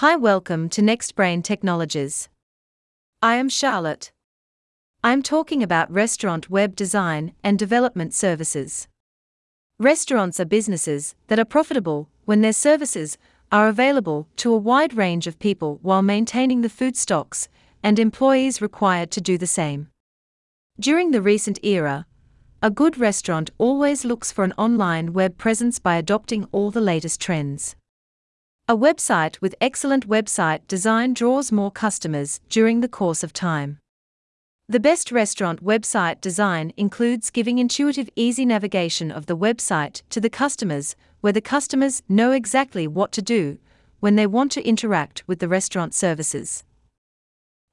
Hi, welcome to NextBrain Technologies. I am Charlotte. I'm talking about restaurant web design and development services. Restaurants are businesses that are profitable when their services are available to a wide range of people while maintaining the food stocks and employees required to do the same. During the recent era, a good restaurant always looks for an online web presence by adopting all the latest trends. A website with excellent website design draws more customers during the course of time. The best restaurant website design includes giving intuitive, easy navigation of the website to the customers, where the customers know exactly what to do when they want to interact with the restaurant services.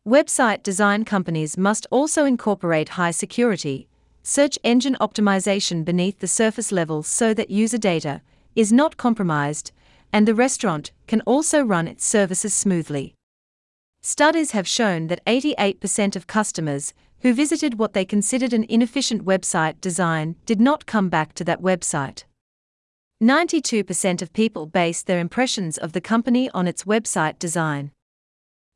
Website design companies must also incorporate high security, search engine optimization beneath the surface level so that user data is not compromised and the restaurant can also run its services smoothly. Studies have shown that 88% of customers who visited what they considered an inefficient website design did not come back to that website. 92% of people base their impressions of the company on its website design.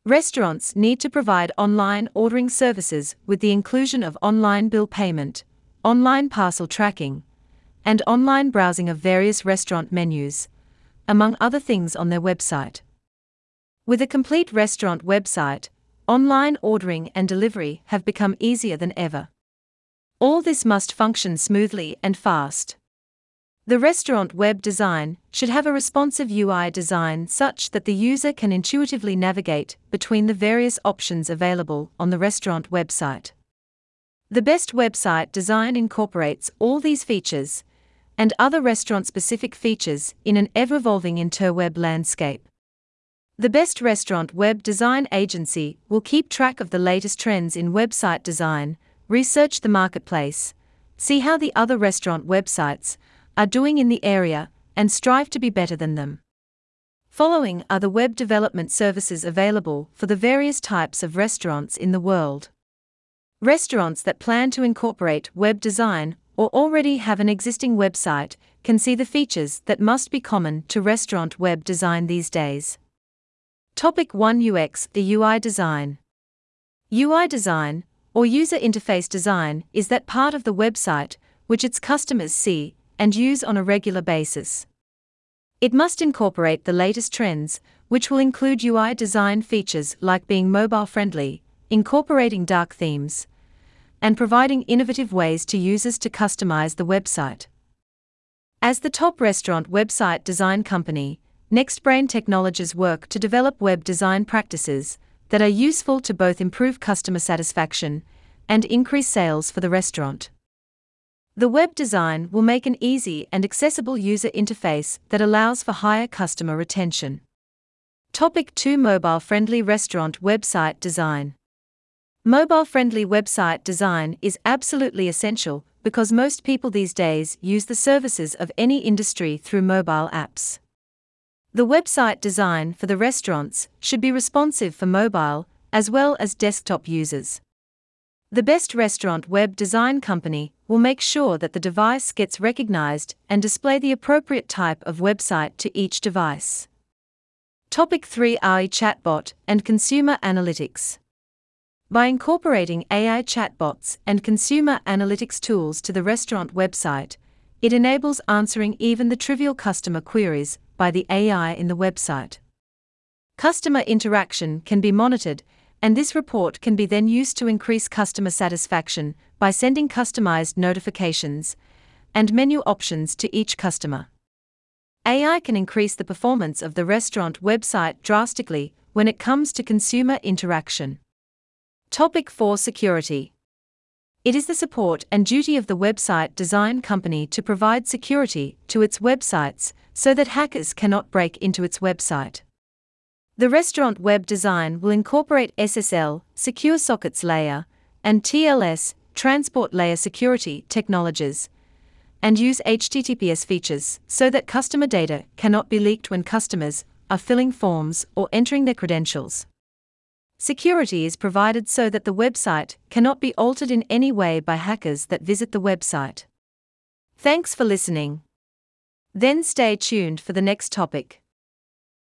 Restaurants need to provide online ordering services with the inclusion of online bill payment, online parcel tracking, and online browsing of various restaurant menus among other things on their website. With a complete restaurant website, online ordering and delivery have become easier than ever. All this must function smoothly and fast. The restaurant web design should have a responsive UI design such that the user can intuitively navigate between the various options available on the restaurant website. The best website design incorporates all these features and other restaurant specific features in an ever evolving interweb landscape. The best restaurant web design agency will keep track of the latest trends in website design, research the marketplace, see how the other restaurant websites are doing in the area, and strive to be better than them. Following are the web development services available for the various types of restaurants in the world. Restaurants that plan to incorporate web design or already have an existing website can see the features that must be common to restaurant web design these days. Topic 1 UX The UI design. UI design, or user interface design, is that part of the website which its customers see and use on a regular basis. It must incorporate the latest trends, which will include UI design features like being mobile friendly, incorporating dark themes, and providing innovative ways to users to customize the website. As the top restaurant website design company, NextBrain Technologies work to develop web design practices that are useful to both improve customer satisfaction and increase sales for the restaurant. The web design will make an easy and accessible user interface that allows for higher customer retention. Topic 2 Mobile Friendly Restaurant Website Design Mobile friendly website design is absolutely essential because most people these days use the services of any industry through mobile apps. The website design for the restaurants should be responsive for mobile as well as desktop users. The best restaurant web design company will make sure that the device gets recognized and display the appropriate type of website to each device. Topic 3 AI Chatbot and Consumer Analytics by incorporating AI chatbots and consumer analytics tools to the restaurant website, it enables answering even the trivial customer queries by the AI in the website. Customer interaction can be monitored, and this report can be then used to increase customer satisfaction by sending customized notifications and menu options to each customer. AI can increase the performance of the restaurant website drastically when it comes to consumer interaction. Topic 4 Security It is the support and duty of the website design company to provide security to its websites so that hackers cannot break into its website. The restaurant web design will incorporate SSL, Secure Sockets Layer, and TLS, Transport Layer Security technologies, and use HTTPS features so that customer data cannot be leaked when customers are filling forms or entering their credentials. Security is provided so that the website cannot be altered in any way by hackers that visit the website. Thanks for listening. Then stay tuned for the next topic.